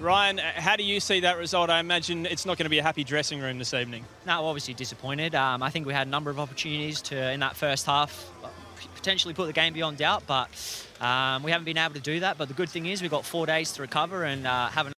Ryan, uh, how do you see that result? I imagine it's not going to be a happy dressing room this evening. No, obviously disappointed. Um, I think we had a number of opportunities to, in that first half, potentially put the game beyond doubt, but um, we haven't been able to do that. But the good thing is we've got four days to recover and uh, have